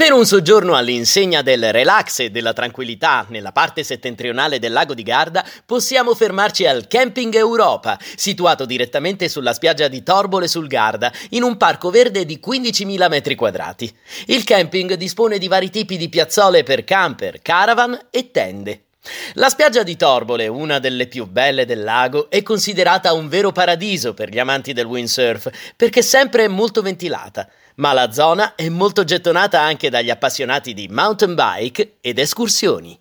Per un soggiorno all'insegna del relax e della tranquillità nella parte settentrionale del lago di Garda, possiamo fermarci al Camping Europa, situato direttamente sulla spiaggia di Torbole sul Garda, in un parco verde di 15.000 metri quadrati. Il camping dispone di vari tipi di piazzole per camper, caravan e tende. La spiaggia di Torbole, una delle più belle del lago, è considerata un vero paradiso per gli amanti del windsurf, perché sempre è molto ventilata ma la zona è molto gettonata anche dagli appassionati di mountain bike ed escursioni.